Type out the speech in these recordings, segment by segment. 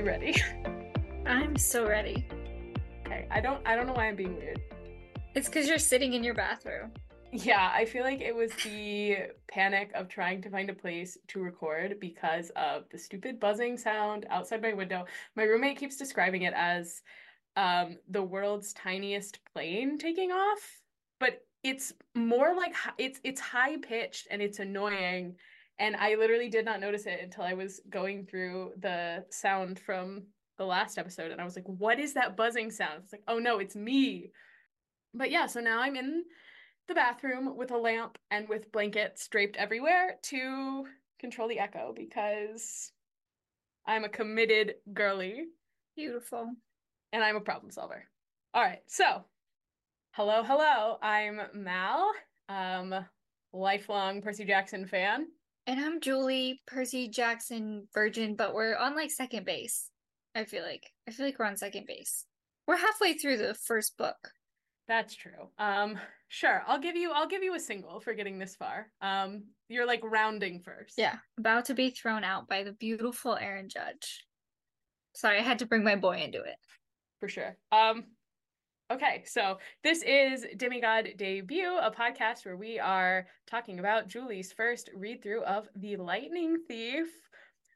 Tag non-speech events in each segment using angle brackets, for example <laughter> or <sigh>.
you ready? <laughs> I'm so ready. Okay. I don't I don't know why I'm being weird. It's because you're sitting in your bathroom. Yeah, I feel like it was the panic of trying to find a place to record because of the stupid buzzing sound outside my window. My roommate keeps describing it as um the world's tiniest plane taking off, but it's more like it's it's high pitched and it's annoying and I literally did not notice it until I was going through the sound from the last episode and I was like, "What is that buzzing sound?" It's like, "Oh no, it's me." But yeah, so now I'm in the bathroom with a lamp and with blankets draped everywhere to control the echo because I'm a committed girly Beautiful. and I'm a problem solver. All right, so hello, hello. I'm Mal, um, lifelong Percy Jackson fan. And I'm Julie, Percy Jackson virgin, but we're on like second base. I feel like. I feel like we're on second base. We're halfway through the first book. That's true. Um, sure. I'll give you I'll give you a single for getting this far. Um, you're like rounding first. Yeah. About to be thrown out by the beautiful Aaron Judge. Sorry, I had to bring my boy into it. for sure. Um, okay, so this is Demigod Debut, a podcast where we are talking about Julie's first read through of The Lightning Thief.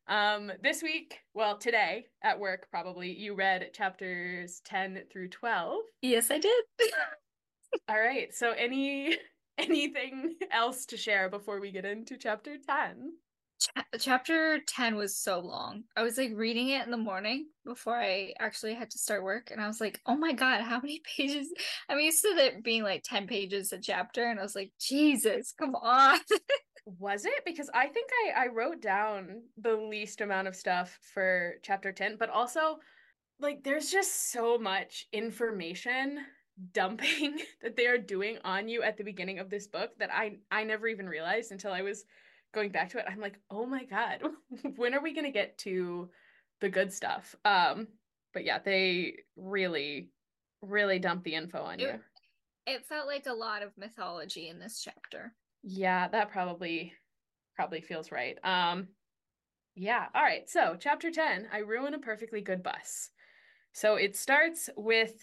Um, this week, well, today at work, probably you read chapters 10 through 12. Yes, I did. <laughs> All right, so any <laughs> anything else to share before we get into chapter 10? Cha- chapter 10 was so long. I was like reading it in the morning before I actually had to start work. And I was like, oh my God, how many <laughs> pages? I'm used to it being like 10 pages a chapter. And I was like, Jesus, come on. <laughs> Was it? Because I think I, I wrote down the least amount of stuff for chapter 10, but also, like, there's just so much information dumping <laughs> that they are doing on you at the beginning of this book that I, I never even realized until I was going back to it. I'm like, oh my God, <laughs> when are we going to get to the good stuff? Um, but yeah, they really, really dump the info on It- you. it felt like a lot of mythology in this chapter. Yeah, that probably probably feels right. Um yeah, all right. So, chapter 10, I ruin a perfectly good bus. So, it starts with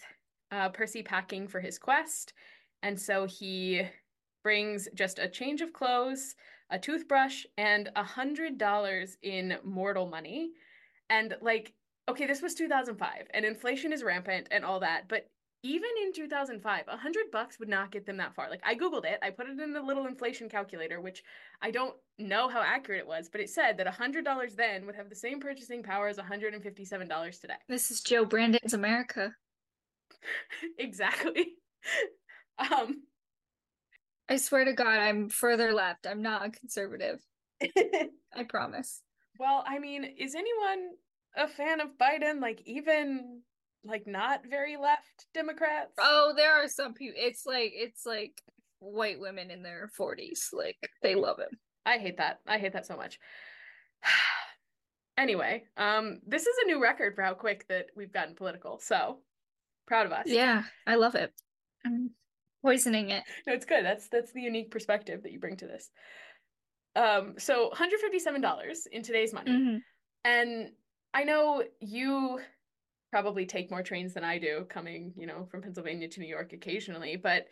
uh Percy packing for his quest, and so he brings just a change of clothes, a toothbrush, and a hundred dollars in mortal money. And like, okay, this was 2005, and inflation is rampant and all that, but even in 2005, a hundred bucks would not get them that far. Like I Googled it, I put it in the little inflation calculator, which I don't know how accurate it was, but it said that a hundred dollars then would have the same purchasing power as $157 today. This is Joe Brandon's America. <laughs> exactly. <laughs> um I swear to God, I'm further left. I'm not a conservative. <laughs> I promise. well, I mean, is anyone a fan of Biden? Like even like not very left Democrats? Oh, there are some people. It's like it's like white women in their 40s. Like they love him. I hate that. I hate that so much. <sighs> anyway, um, this is a new record for how quick that we've gotten political. So proud of us. Yeah, I love it. I'm poisoning it. No, it's good. That's that's the unique perspective that you bring to this. Um, so $157 in today's money. Mhm. And I know you probably take more trains than I do coming, you know, from Pennsylvania to New York occasionally, but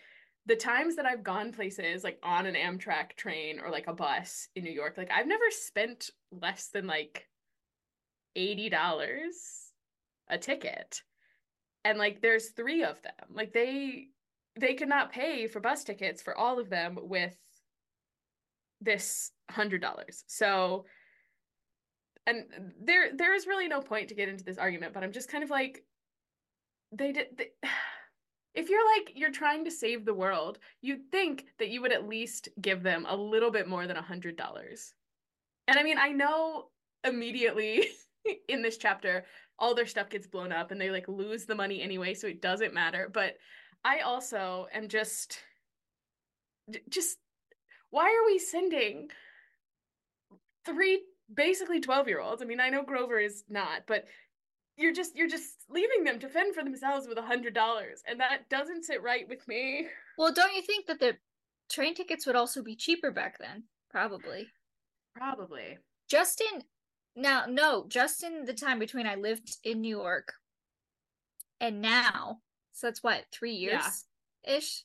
the times that I've gone places like on an Amtrak train or like a bus in New York, like I've never spent less than like $80 a ticket. And like there's 3 of them. Like they they could not pay for bus tickets for all of them with this $100. So and there there is really no point to get into this argument but i'm just kind of like they did they, <sighs> if you're like you're trying to save the world you'd think that you would at least give them a little bit more than a hundred dollars and i mean i know immediately <laughs> in this chapter all their stuff gets blown up and they like lose the money anyway so it doesn't matter but i also am just just why are we sending three basically 12 year olds i mean i know grover is not but you're just you're just leaving them to fend for themselves with a hundred dollars and that doesn't sit right with me Well, don't you think that the train tickets would also be cheaper back then? Probably. probably Justin now no, just in the time between I lived in New York and now, so that's what, three years ish.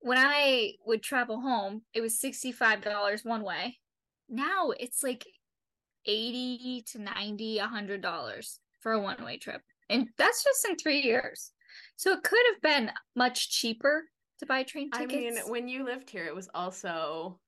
When I would travel home, it was $65 one way. Now it's like 80 to 90, $100 for a one way trip. And that's just in three years. So it could have been much cheaper to buy train tickets. I mean, when you lived here, it was also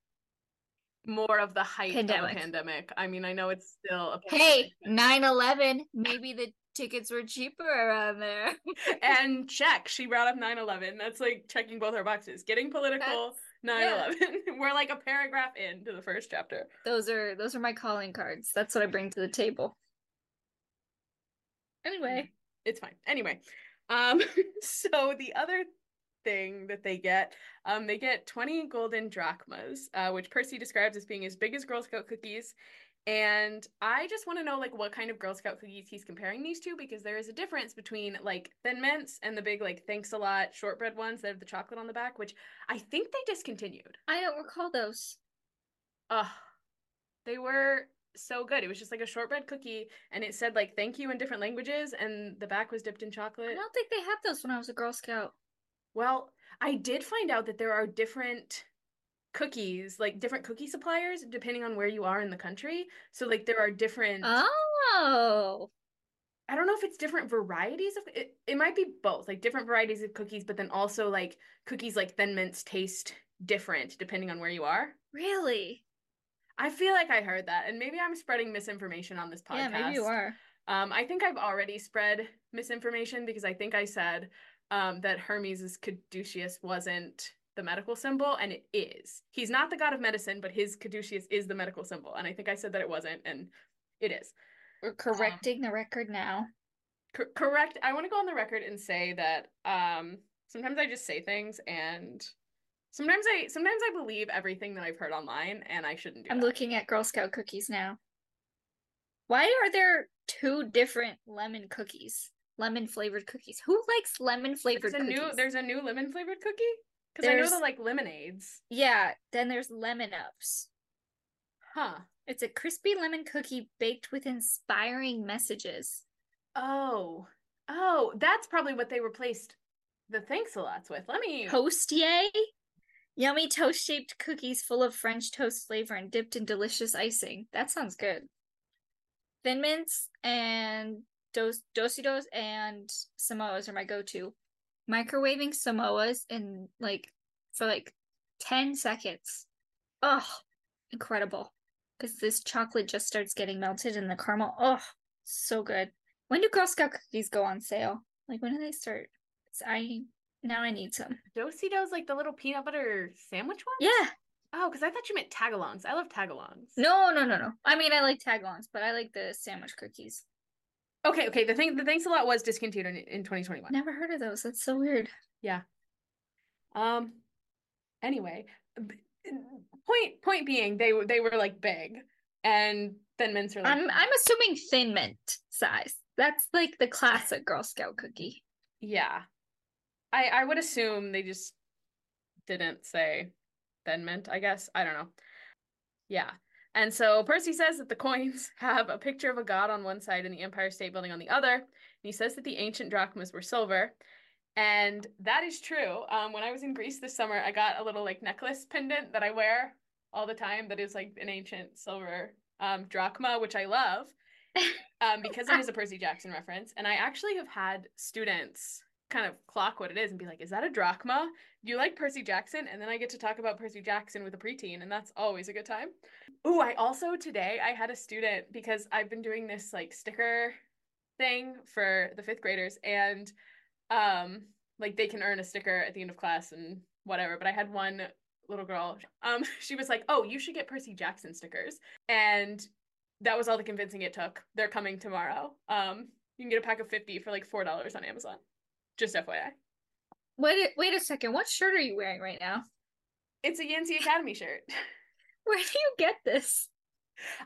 more of the height pandemic. of a pandemic. I mean, I know it's still a Hey, 9-11, maybe the tickets were cheaper around there. <laughs> and check, she brought up 9-11. That's like checking both our boxes. Getting political, 9-11. Yeah. <laughs> We're like a paragraph into the first chapter. Those are those are my calling cards. That's what I bring to the table. Anyway. It's fine. Anyway. Um <laughs> so the other thing that they get. Um, they get 20 golden drachmas, uh, which Percy describes as being as big as Girl Scout cookies. And I just want to know like what kind of Girl Scout cookies he's comparing these to because there is a difference between like Thin Mints and the big like thanks a lot shortbread ones that have the chocolate on the back, which I think they discontinued. I don't recall those. Ugh. They were so good. It was just like a shortbread cookie and it said like thank you in different languages and the back was dipped in chocolate. I don't think they had those when I was a Girl Scout. Well, I did find out that there are different cookies, like different cookie suppliers, depending on where you are in the country. So, like, there are different. Oh. I don't know if it's different varieties of it. It might be both, like different varieties of cookies, but then also like cookies like Thin Mints taste different depending on where you are. Really? I feel like I heard that, and maybe I'm spreading misinformation on this podcast. Yeah, maybe you are. Um, I think I've already spread misinformation because I think I said um, that Hermes' caduceus wasn't the medical symbol, and it is. He's not the god of medicine, but his caduceus is the medical symbol. And I think I said that it wasn't, and it is. We're correcting um, the record now. Co- correct. I want to go on the record and say that um, sometimes I just say things and sometimes I sometimes I believe everything that I've heard online and I shouldn't do I'm that. looking at Girl Scout cookies now. Why are there two different lemon cookies? lemon flavored cookies. Who likes lemon flavored cookies? New, there's a new lemon flavored cookie? Because I know the like lemonades. Yeah, then there's lemon ups. Huh. It's a crispy lemon cookie baked with inspiring messages. Oh. Oh, that's probably what they replaced the thanks a lots with. Let me Toastier? Yummy toast shaped cookies full of French toast flavor and dipped in delicious icing. That sounds good. Thin mints and Dos Dositos and Samoas are my go-to. Microwaving Samoas in like for like 10 seconds. Oh, incredible. Because this chocolate just starts getting melted in the caramel. Oh, so good. When do Girl Scout cookies go on sale? Like when do they start? I now I need some. Dositos like the little peanut butter sandwich ones? Yeah. Oh, because I thought you meant tagalongs. I love tagalongs. No, no, no, no. I mean, I like tagalongs, but I like the sandwich cookies. Okay, okay. The thing, the thanks a lot was discontinued in, in 2021. Never heard of those. That's so weird. Yeah. Um. Anyway, point point being, they were they were like big, and Thin Mints are like. I'm I'm assuming Thin Mint size. That's like the classic Girl Scout cookie. Yeah, I I would assume they just didn't say Thin Mint. I guess I don't know. Yeah. And so Percy says that the coins <laughs> have a picture of a god on one side and the Empire State Building on the other. And he says that the ancient drachmas were silver. And that is true. Um, when I was in Greece this summer, I got a little like necklace pendant that I wear all the time that is like an ancient silver um, drachma, which I love <laughs> um, because it is a Percy Jackson reference. And I actually have had students kind of clock what it is and be like, is that a drachma? Do you like Percy Jackson? And then I get to talk about Percy Jackson with a preteen, and that's always a good time. Ooh, I also today I had a student because I've been doing this like sticker thing for the fifth graders, and um, like they can earn a sticker at the end of class and whatever. But I had one little girl, um, <laughs> she was like, "Oh, you should get Percy Jackson stickers," and that was all the convincing it took. They're coming tomorrow. Um, you can get a pack of fifty for like four dollars on Amazon. Just FYI. Wait, wait a second. What shirt are you wearing right now? It's a Yancy Academy shirt. <laughs> Where do you get this?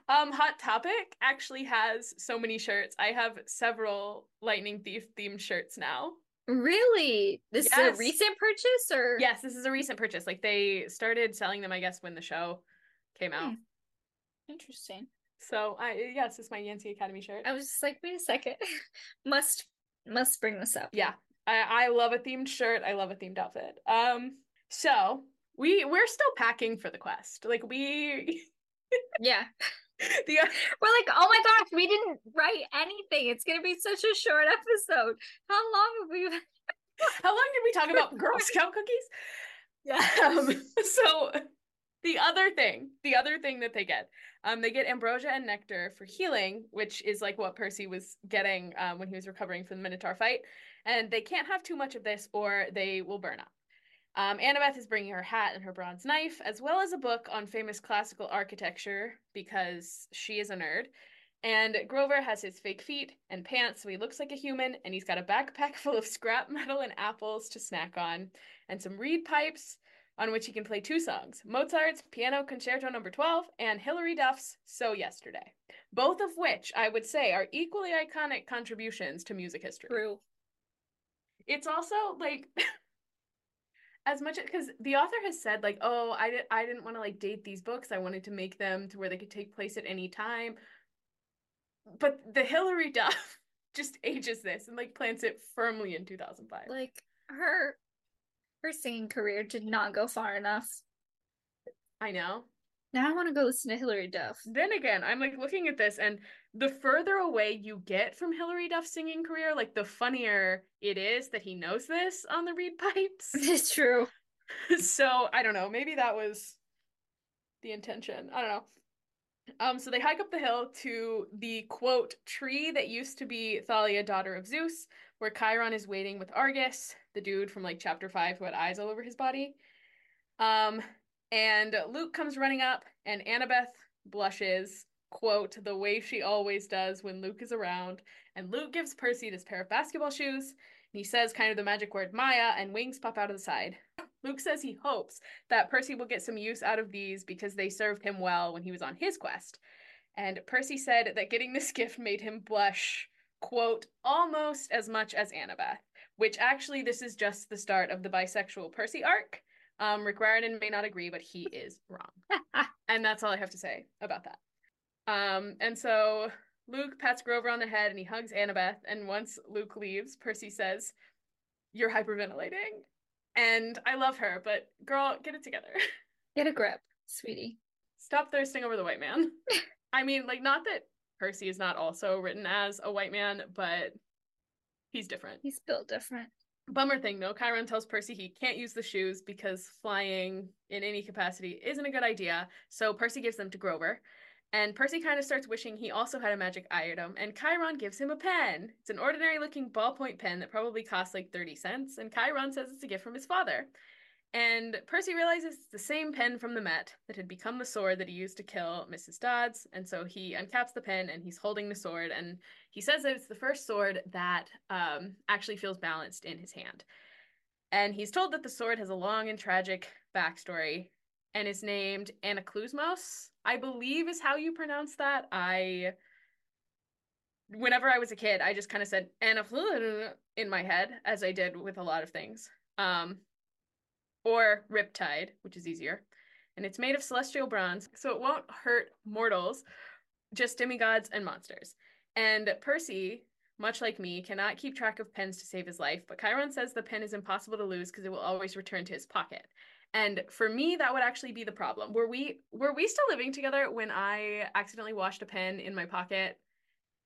Um, Hot Topic actually has so many shirts. I have several Lightning Thief themed shirts now. Really? This yes. is a recent purchase or Yes, this is a recent purchase. Like they started selling them I guess when the show came out. Hmm. Interesting. So I yes, it's my Yancy Academy shirt. I was just like, wait a second. <laughs> must must bring this up. Yeah. I, I love a themed shirt. I love a themed outfit. Um so we we're still packing for the quest. Like we <laughs> Yeah. the We're like, oh my gosh, we didn't write anything. It's gonna be such a short episode. How long have we <laughs> how long did we talk about Girl <laughs> Scout cookies? Yeah. Um, so the other thing, the other thing that they get, um, they get ambrosia and nectar for healing, which is like what Percy was getting um, when he was recovering from the Minotaur fight. And they can't have too much of this or they will burn up. Um, Annabeth is bringing her hat and her bronze knife, as well as a book on famous classical architecture because she is a nerd. And Grover has his fake feet and pants, so he looks like a human, and he's got a backpack <laughs> full of scrap metal and apples to snack on, and some reed pipes on which he can play two songs Mozart's Piano Concerto Number 12 and Hilary Duff's So Yesterday, both of which I would say are equally iconic contributions to music history. True. It's also like. <laughs> as much as because the author has said like oh i, di- I didn't want to like date these books i wanted to make them to where they could take place at any time but the hilary duff <laughs> just ages this and like plants it firmly in 2005 Like her her singing career did not go far enough. i know Now I want to go listen to hilary Duff. then again i'm like looking at this and the further away you get from hilary duff's singing career like the funnier it is that he knows this on the reed <laughs> pipes It's true. <laughs> so I don't know. Maybe that was the intention. I don't know. Um, so they hike up the hill to the quote tree that used to be Thalia, daughter of Zeus, where Chiron is waiting with Argus, the dude from like chapter five who had eyes all over his body. Um, and Luke comes running up, and Annabeth blushes, quote, the way she always does when Luke is around. And Luke gives Percy this pair of basketball shoes, and he says kind of the magic word Maia, and wings pop out of the side. Luke says he hopes that Percy will get some use out of these because they served him well when he was on his quest. And Percy said that getting this <laughs> gift made him blush, quote, almost as much as Annabeth, which actually, this is just the start of the bisexual Percy arc. Um, Rick Riordan may not agree, but he is wrong. <laughs> and that's all I have to say about that. Um, and so Luke pats Grover on the head and he hugs Annabeth. And once Luke leaves, Percy says, You're hyperventilating. And I love her, but girl, get it together. <laughs> Get a grip, sweetie. Stop thirsting over the white man. <laughs> I mean, like, not that Percy is not also written as a white man, but he's different. He's built different. Bummer thing though, Chiron tells Percy he can't use the shoes because flying in any capacity isn't a good idea. So Percy gives them to Grover. And Percy kind of starts wishing he also had a magic item, and Chiron gives him a pen. It's an ordinary looking ballpoint pen that probably costs like 30 cents, and Chiron says it's a gift from his father. And Percy realizes it's the same pen from the Met that had become the sword that he used to kill Mrs. Dodds, and so he uncaps the pen and he's holding the sword, and he says that it's the first sword that um, actually feels balanced in his hand. And he's told that the sword has a long and tragic backstory and is named Anaklusmos, I believe is how you pronounce that. I whenever I was a kid, I just kind of said Anaflu in my head, as I did with a lot of things. Um, or Riptide, which is easier. And it's made of celestial bronze, so it won't hurt mortals, just demigods and monsters. And Percy, much like me, cannot keep track of pens to save his life, but Chiron says the pen is impossible to lose because it will always return to his pocket. And for me, that would actually be the problem. Were we were we still living together when I accidentally washed a pen in my pocket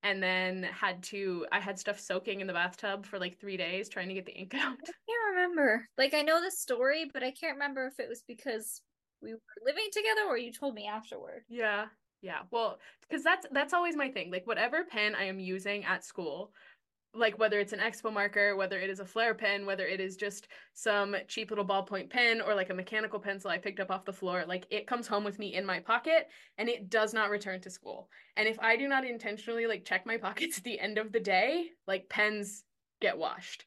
and then had to I had stuff soaking in the bathtub for like three days trying to get the ink <laughs> out? I can't remember. Like I know the story, but I can't remember if it was because we were living together or you told me afterward. Yeah. Yeah. Well, because that's that's always my thing. Like whatever pen I am using at school, like whether it's an expo marker, whether it is a flare pen, whether it is just some cheap little ballpoint pen or like a mechanical pencil I picked up off the floor, like it comes home with me in my pocket and it does not return to school. And if I do not intentionally like check my <laughs> pockets at the end of the day, like pens get washed.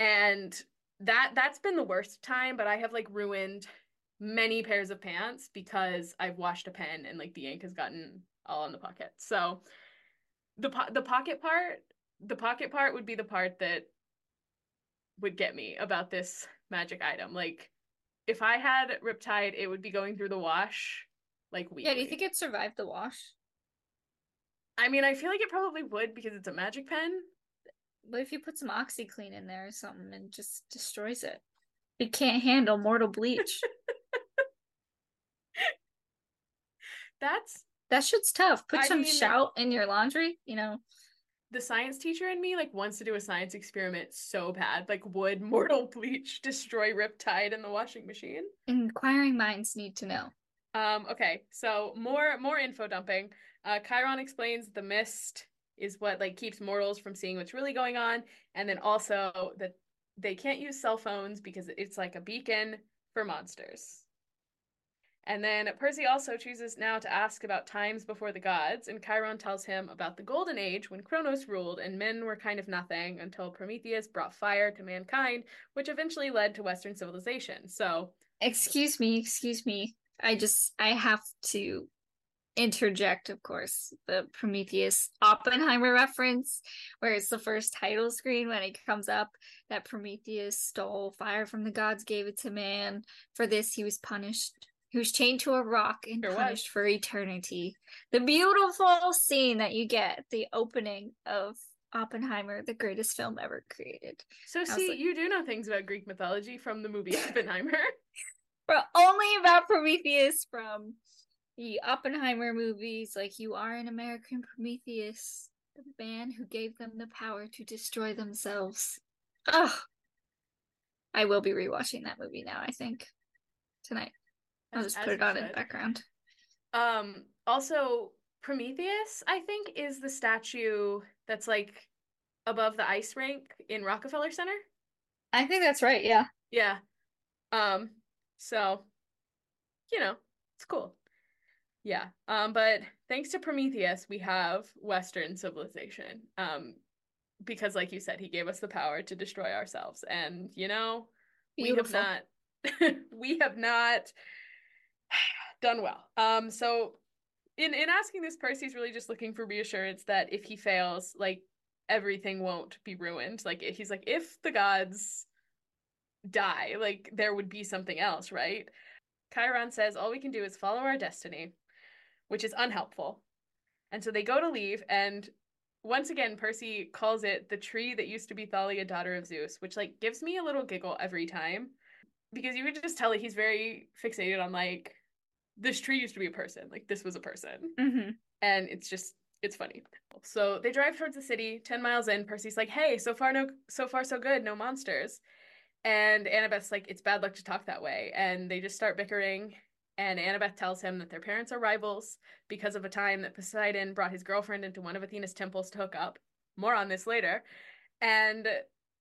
And that that's been the worst time, but I have like ruined many pairs of pants because I've washed a pen and like the ink has gotten all in the pocket. So the po- the pocket part the pocket part would be the part that would get me about this magic item. Like if I had Riptide, it would be going through the wash like weekly. Yeah, do you think it survived the wash? I mean, I feel like it probably would because it's a magic pen. But if you put some OxiClean in there or something and just destroys it, it can't handle mortal bleach. <laughs> That's that shit's tough. Put I some mean- shout in your laundry, you know. The science teacher in me like wants to do a science experiment so bad. Like, would <laughs> mortal bleach destroy Riptide in the washing machine? Inquiring minds need to know. Um, okay, so more more info dumping. Uh, Chiron explains the mist is what like keeps mortals from seeing what's really going on, and then also that they can't use cell phones because it's like a beacon for monsters. And then Percy also chooses now to ask about times before the gods, and Chiron tells him about the golden age when Kronos ruled and men were kind of nothing until Prometheus brought fire to mankind, which eventually led to Western civilization. So Excuse me, excuse me. I just I have to interject, of course, the Prometheus Oppenheimer reference, where it's the first title screen when it comes up that Prometheus stole fire from the gods, gave it to man. For this, he was punished. Was chained to a rock and Sure was. punished for eternity. The beautiful scene that you get the opening of Oppenheimer, the greatest film ever created. So was see, like- you do know things about Greek mythology from the movie <laughs> Oppenheimer. but only about Prometheus from the Oppenheimer movies. Like you are an American Prometheus, the man who gave them the power to destroy themselves. Ugh. I will be rewatching that movie now. I think tonight. I'll just put it on in the background. Um, also, Prometheus, I think, is the statue that's like above the ice rink in Rockefeller Center. I think that's right. Yeah. Yeah. Um, so, you know, it's cool. Yeah. Um, but thanks to Prometheus, we have Western civilization. Um, because like you said, he gave us the power to destroy ourselves. And you know, Beautiful. <laughs> we have not we have not <sighs> done well. Um, so in in asking this, Percy's really just looking for reassurance that if he fails, like everything won't be ruined. Like he's like, if the gods die, like there would be something else, right? Chiron says all we can do is follow our destiny, which is unhelpful. And so they go to leave, and once again, Percy calls it the tree that used to be Thalia, daughter of Zeus, which like gives me a little giggle every time. Because you could just tell that he's very fixated on like this tree used to be a person, like this was a person Mm-hmm. and it's just it's funny. So they drive towards the city. Ten miles in, Percy's like, "Hey, so far no, so far so good, no monsters." And Annabeth's like, "It's bad luck to talk that way." And they just start bickering. And Annabeth tells him that their parents are rivals because of a time that Poseidon brought his girlfriend into one of Athena's temples to hook up. More on this later. And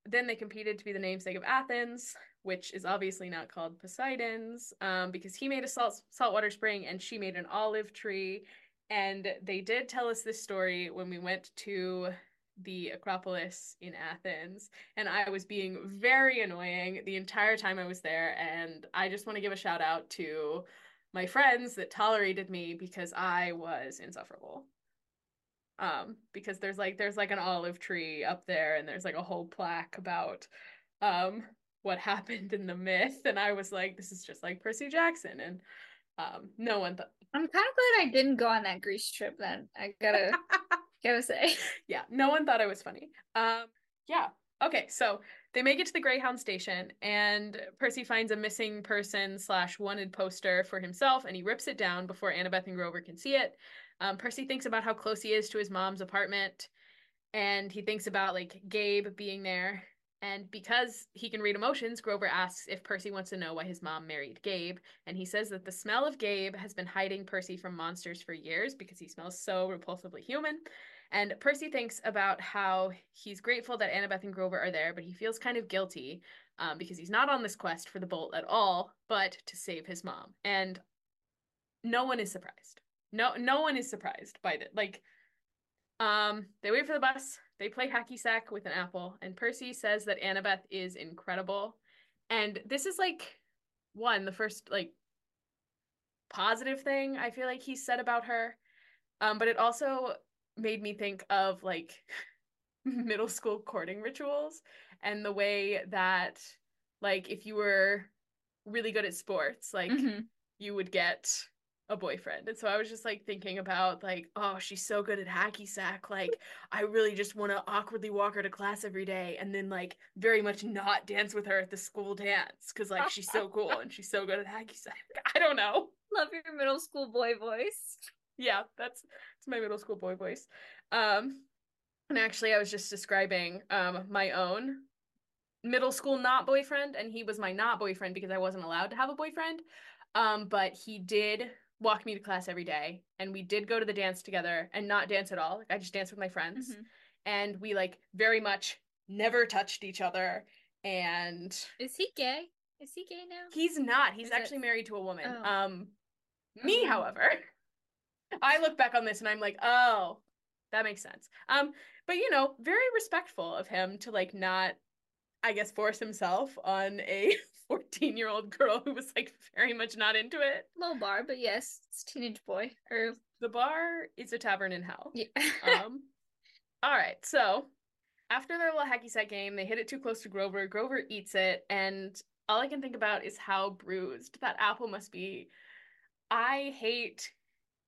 then they competed to be the namesake of Athens, which is obviously not called Poseidon's, um, because he made a salt saltwater spring and she made an olive tree. And they did tell us this story when we went to the Acropolis in Athens. And I was being very annoying the entire time I was there. And I just want to give a shout out to my friends that tolerated me because I was insufferable. Um, because there's like there's like an olive tree up there and there's like a whole plaque about um what happened in the myth. And I was like, this is just like Percy Jackson. And um no one thought I'm kind of glad I didn't go on that Greece trip. Then I gotta <laughs> gotta say. yeah, no one thought I was funny. Um, yeah. Okay, so they make it to the Greyhound station, and Percy finds a missing person slash wanted poster for himself, and he rips it down before Annabeth and Grover can see it. Um, Percy thinks about how close he is to his mom's apartment, and he thinks about like Gabe being there. And because he can read emotions, Grover asks if Percy wants to know why his mom married Gabe. And he says that the smell of Gabe has been hiding Percy from monsters for years because he smells so repulsively human. And Percy thinks about how he's grateful that Annabeth and Grover are there, but he feels kind of guilty um, because he's not on this quest for the bolt at all, but to save his mom. And no one is surprised. No, no one is surprised by that. Like, um, they wait for the bus. They play hacky sack with an apple, and Percy says that Annabeth is incredible. And this is like one, the first like positive thing I feel like he said about her. Um, but it also made me think of like <laughs> middle school courting rituals and the way that like if you were really good at sports, like Mhm. you would get a boyfriend. And so I was just like thinking about like, oh, she's so good at hacky sack. Like, I really just want to awkwardly walk her to class every day and then like very much not dance with her at the school dance because like she's so cool and she's so good at hacky sack. <laughs> I don't know. Love your middle school boy voice. Yeah, that's it's my middle school boy voice. Um and actually I was just describing um my own middle school not boyfriend and he was my not boyfriend because I wasn't allowed to have a boyfriend. Um but he did walk me to class every day and we did go to the dance together and not dance at all like i just danced with my friends. Mm-hmm. and we like very much never touched each other and is he gay? Is he gay now? He's not. He's is actually it... married to a woman. Oh. um me oh. however <laughs> i look back on this and i'm like oh that makes sense. Um but you know very respectful of him to like not i guess force himself on a <laughs> 14 year old girl who was like very much not into it. Low bar, but yes, it's teenage boy. Or the bar is a tavern in hell. Yeah. <laughs> um all right, so after their little hacky sack game, they hit it too close to Grover. Grover eats it, and all I can think about is how bruised that apple must be. I hate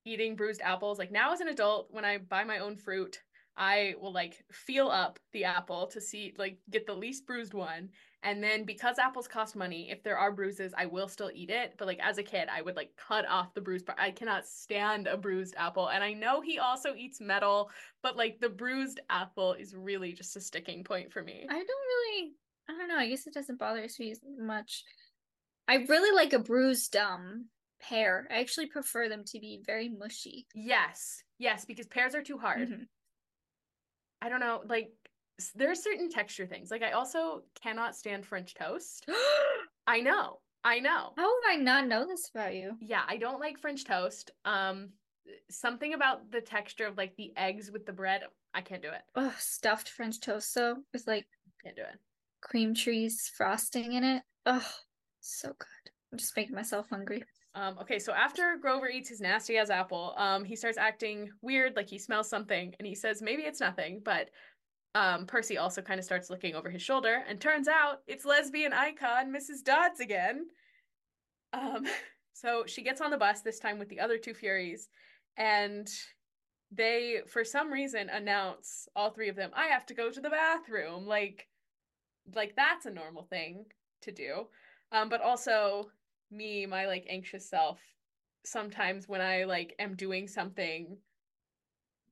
eating bruised apples. Like now as an adult, when I buy my own fruit, I will like feel up the apple to see like get the least bruised one. And then because apples cost money, if there are bruises, I will still eat it. But like as a kid, I would like cut off the bruised part. I cannot stand a bruised apple. And I know he also eats metal, but like the bruised apple is really just a sticking point for me. I don't really I don't know. I guess it doesn't bother me much. I really like a bruised um pear. I actually prefer them to be very mushy. Yes. Yes, because pears are too hard. Mm-hmm. I don't know, like there are certain texture things. Like I also cannot stand French toast. <gasps> I know. I know. How would I not know this about you? Yeah, I don't like French toast. Um something about the texture of like the eggs with the bread, I can't do it. Oh, stuffed French toast though with like can't do it. Cream cheese frosting in it. Oh, so good. I'm just making myself hungry. Um, okay, so after Grover eats his nasty ass apple, um, he starts acting weird, like he smells something, and he says maybe it's nothing, but um, Percy also kind of starts looking over his shoulder, and turns out it's lesbian icon Mrs. Dodds again. Um, <laughs> so she gets on the bus this time with the other two Furies, and they, for some reason, announce all three of them. I have to go to the bathroom, like, like that's a normal thing to do. Um, but also me, my like anxious self, sometimes when I like am doing something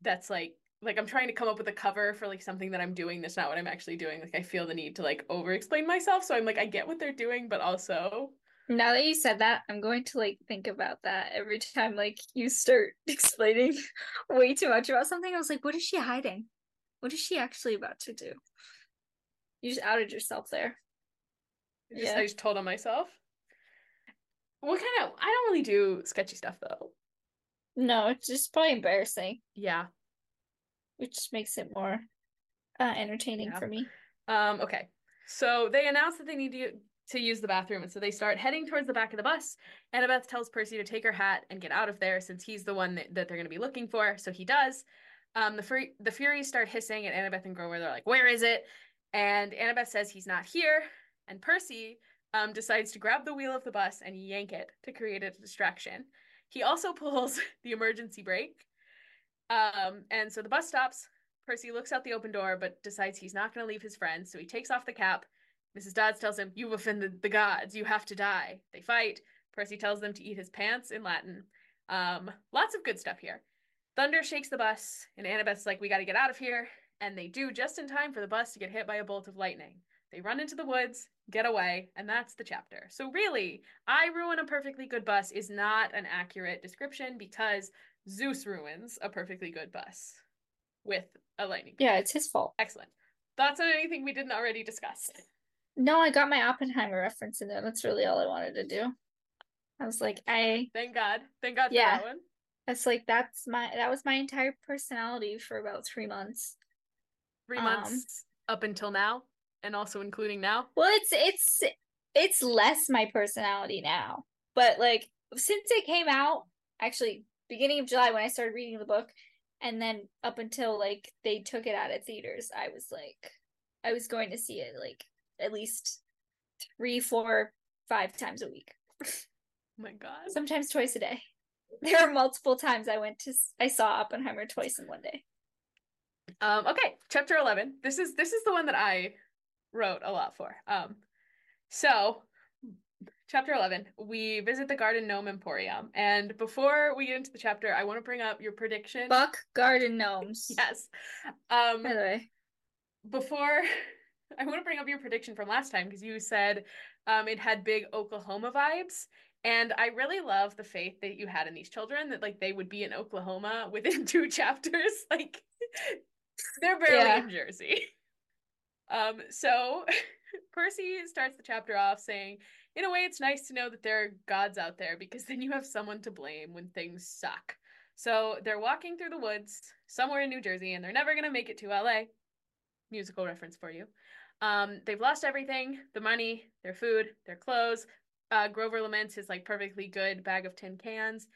that's like like I'm trying to come up with a cover for like something that I'm doing that's not what I'm actually doing. Like I feel the need to like over explain myself. So I'm like, I get what they're doing, but also now that you said that, I'm going to like think about that every time like you start <laughs> explaining way too much about something. I was like, what is she hiding? What is she actually about to do? You just outed yourself there. I just, yeah. I just told on myself. What kind of? I don't really do sketchy stuff though. No, it's just probably embarrassing. Yeah. Which makes it more uh, entertaining yeah. for me. Um. Okay. So they announce that they need to to use the bathroom, and so they start heading towards the back of the bus. Annabeth tells Percy to take her hat and get out of there, since he's the one that, that they're going to be looking for. So he does. Um. The Fur- the Furies start hissing at Annabeth and Grover. They're like, "Where is it?" And Annabeth says he's not here. And Percy um, decides to grab the wheel of the bus and yank it to create a distraction. He also <laughs> pulls the emergency brake. Um, and so the bus stops. Percy looks out the open door, but decides he's not going to leave his friends. So he takes off the cap. Mrs. Dodds tells him, You've offended the gods. You have to die. They fight. Percy tells them to eat his pants in Latin. Um, lots of good stuff here. Thunder shakes the bus, and Annabeth's like, We got to get out of here. And they do just in time for the bus to get hit by a bolt of lightning. They run into the woods, get away, and that's the chapter. So, really, I ruin a perfectly good bus is not an accurate description because Zeus ruins a perfectly good bus with a lightning. Yeah, it's his fault. Excellent. Thoughts on anything we didn't already discuss? No, I got my Oppenheimer reference in there. That's really all I wanted to do. I was like, I thank God, thank God yeah. that one. That's like that's my that was my entire personality for about three months. Three months um, up until now and also including now? Well, it's it's it's less my personality now. But like since it came out, actually beginning of July when I started reading the book and then up until like they took it out of theaters, I was like I was going to see it like at least three, four, five times a week. Oh my god. Sometimes twice a day. There are multiple times I went to I saw Oppenheimer twice in one day. Um, okay, chapter eleven. This is this is the one that I wrote a lot for. Um, so chapter 11 we visit the garden gnome emporium and before we get into the chapter i want to bring up your prediction Buck garden gnomes. <laughs> yes um By the way. before <laughs> i want to bring up your prediction from last time because you said um it had big oklahoma vibes and i really love the faith that you had in these children that like they would be in oklahoma within <laughs> two chapters like they're barely Yeah. in jersey um so <laughs> percy starts the chapter off saying in a way it's nice to know that there are gods out there because then you have someone to blame when things suck so they're walking through the woods somewhere in new jersey and they're never going to make it to la musical reference for you. Um, they've lost everything the money, their food, their clothes. Uh, Grover laments his like perfectly good bag of tin cans.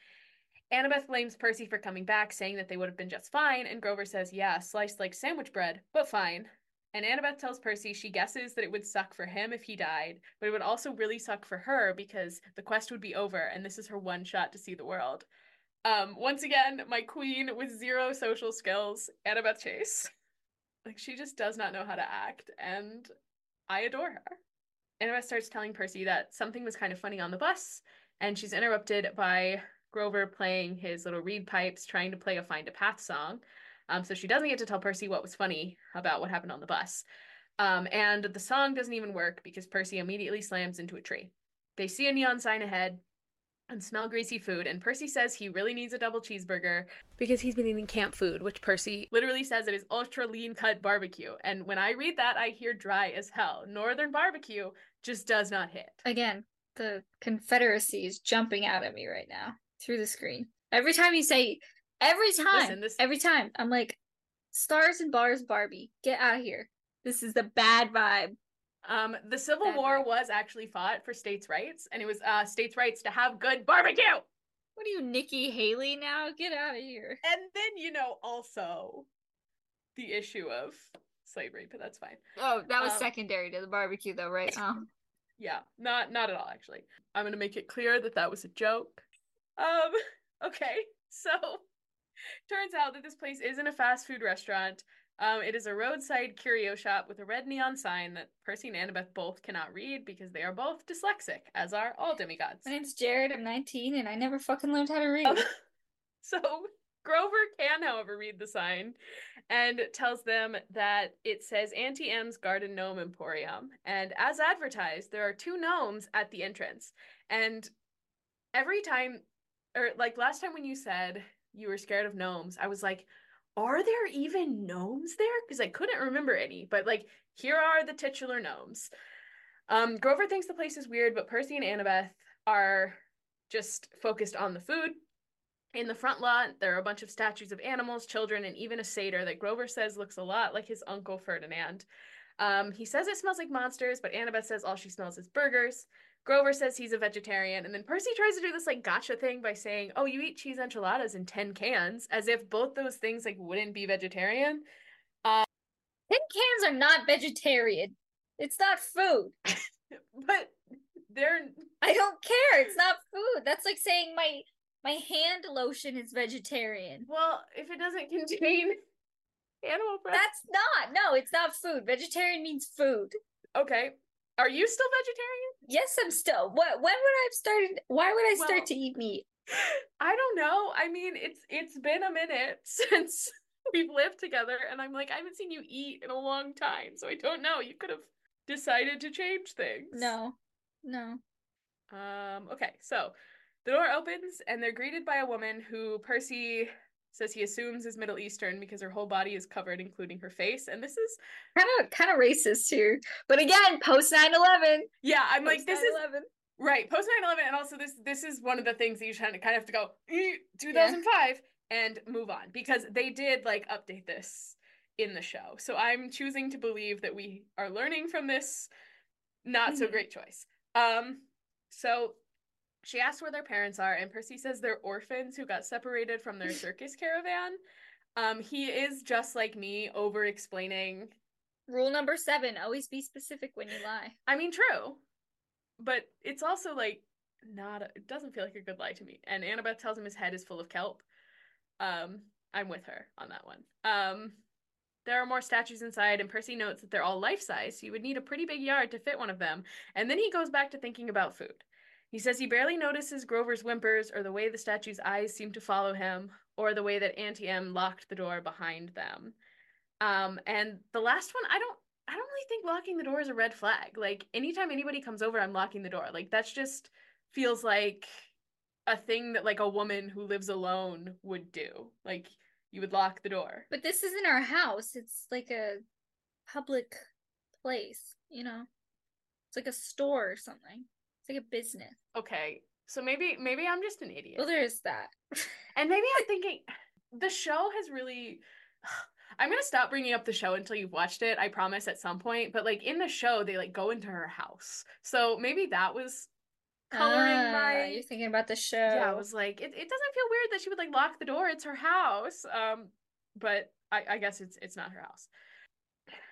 Annabeth blames Percy for coming back, saying that they would have been just fine. And Grover says, Yeah, sliced like sandwich bread, but fine. And Annabeth tells Percy she guesses that it would suck for him if he died, but it would also really suck for her because the quest would be over and this is her one shot to see the world. Um, once again, my queen with zero social skills, Annabeth Chase. <laughs> Like she just does not know how to act, and I adore her. Annabeth starts telling Percy that something was kind of funny on the bus, and she's interrupted by Grover playing his little reed pipes, trying to play a Find a Path song. Um, so she doesn't get to tell Percy what was funny about what happened on the bus. Um, and the song doesn't even work because Percy immediately slams into a tree. They see a neon sign ahead and smell greasy food, and Percy says he really needs a double cheeseburger because he's been eating camp food, which Percy literally says it is ultra lean cut barbecue. And when I read that, I hear dry as hell. Northern barbecue just does not hit. Again, the Confederacy is jumping out at me right now through the screen. Every time you say, every time, Listen, this- every time, I'm like, stars and bars, Barbie, get out of here. This is the bad vibe. Um, the Civil Bad War vibe. was actually fought for states' rights, and it was uh, states' rights to have good barbecue. What are you, Nikki Haley now? Get out of here. And then, you know, also the issue of slavery, but that's fine. Oh, that was Um, secondary to the barbecue, though, right? Oh. <laughs> Yeah, not not at all actually. I'm going to make it clear that that was a joke. Um <laughs> okay. So turns out that this place isn't a fast food restaurant. Um it is a roadside curio shop with a red neon sign that Percy and Annabeth both cannot read because they are both dyslexic, as are all demigods. My name's Jared. I'm 19, and I never fucking learned how to read. <laughs> So Grover can, however, read the sign and tells them that it says Aunty Em's Garden Gnome Emporium. And as advertised, there are two gnomes at the entrance. And every time, or like last time when you said you were scared of gnomes, I was like, are there even gnomes there? Because I couldn't remember any. But like, here are the titular gnomes. Um, Grover thinks the place is weird, but Percy and Annabeth are just focused on the food. In the front lot, there are a bunch of statues of animals, children, and even a satyr that Grover says looks a lot like his uncle Ferdinand. Um, he says it smells like monsters, but Annabeth says all she smells is burgers. Grover says he's a vegetarian, and then Percy tries to do this like gotcha thing by saying, "Oh, you eat cheese enchiladas in ten cans," as if both those things like wouldn't be vegetarian. Uh, Tin cans are not vegetarian. It's not food. <laughs> But they're <laughs> I don't care. It's not food. That's like saying my my hand lotion is vegetarian. well, if it doesn't contain animal breath. That's not. No, it's not food. Vegetarian means food. okay. Are you still vegetarian? Yes, I'm still. What? When would I have started? Why would I Well- start to eat meat? I don't know. I mean, it's it's been a minute <laughs> since we've lived together, and I'm like, I haven't seen you eat in a long time, so I don't know. You could have decided to change things. No, no. Um. Okay. So the door opens, and they're greeted by a woman who Percy says he assumes is Middle Eastern because her whole body is covered, including her face. And this is Kind of, kind of racist here. But again, post 9/11. yeah. I'm like, this is 9/11. Right, post 9/11 and also this this is one of the things that you kind of kind of have to go "Eh, 2005 and move on because they did like update this in the show. So I'm choosing to believe that we are learning from this not so Mhm. great choice. Um so she asks where their parents are and Percy says they're orphans who got separated from their <laughs> circus caravan. Um he is just like me over explaining Rule number seven: always be specific when you lie. I mean, true. But it's also like not a, it doesn't feel like a good lie to me. And Annabeth tells him his head is full of kelp. Um, I'm with her on that one. Um, there are more statues inside, and Percy notes that they're all life size, so you would need a pretty big yard to fit one of them. And then he goes back to thinking about food. He says he barely notices Grover's whimpers or the way the statue's eyes seem to follow him or the way that Aunty Em locked the door behind them. Um, and the last one, I don't I don't really think locking the door is a red flag. Like anytime anybody comes over, I'm locking the door. Like that's just feels like a thing that like a woman who lives alone would do. Like you would lock the door. But this isn't our house. It's like a public place, you know? It's like a store or something. It's like a business. Okay. So maybe maybe I'm just an idiot. Well, there's that. and maybe I'm thinking the show has really <sighs> I'm gonna stop bringing up the show until you've watched it. I promise at some point. But like in the show, they like go into her house, so maybe that was coloring Ah, my. You're thinking about the show. Yeah, I was like, it, it doesn't feel weird that she would like lock the door. It's her house. Um, but I, I guess it's it's not her house.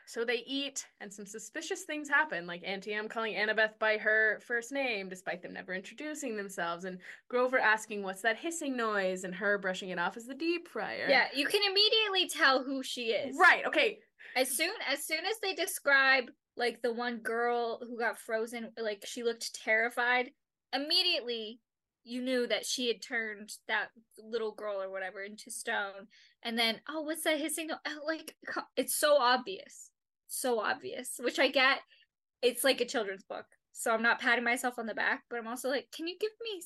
So they eat, and some suspicious things happen, like Aunty Em calling Annabeth by her first name, despite them never introducing themselves, and Grover asking, What's that hissing noise? and her brushing it off as the deep fryer. Yeah, you can immediately tell who she is. Right, okay. As soon as soon as they describe like the one girl who got frozen, like she looked terrified, immediately you knew that she had turned that little girl or whatever into stone. And then, oh, what's that hissing? oh, Like it's so obvious. So obvious, which I get. It's like a children's book. So I'm not patting myself on the back, but I'm also like, can you give me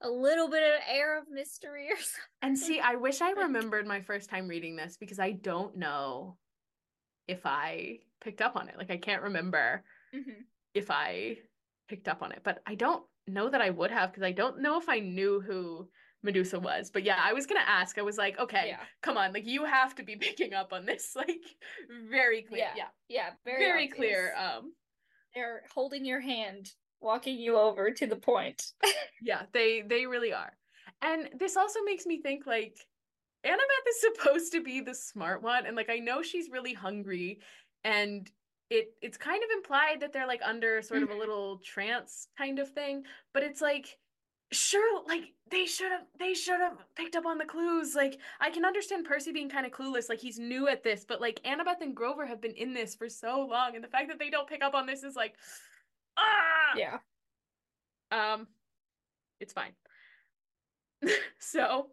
a little bit of air of mystery or something? <laughs> And see, I wish I remembered my first time reading this because I don't know if I picked up on it. Like, I can't remember Mhm. if I picked up on it, but I don't know that I would have because I don't know if I knew who Medusa was. But yeah, I was gonna ask. I was like, okay, Yeah. come on, like you have to be <laughs> picking up on this, like very clear. Yeah. Yeah, Yeah, very very, obvious. clear. Um, they're holding your hand, walking you over to the point. <laughs> yeah, they they really are. And this also makes me think like Annabeth is <laughs> supposed to be the smart one, and like I know she's really hungry, and it it's kind of implied that they're like under sort of a little trance kind of thing, but it's like sure like they should have they should have picked up on the clues like i can understand percy being kind of clueless like he's new at this but like annabeth and grover have been in this for so long and the fact that they don't pick up on this is like <sighs> ah yeah. um, it's fine. <laughs> so,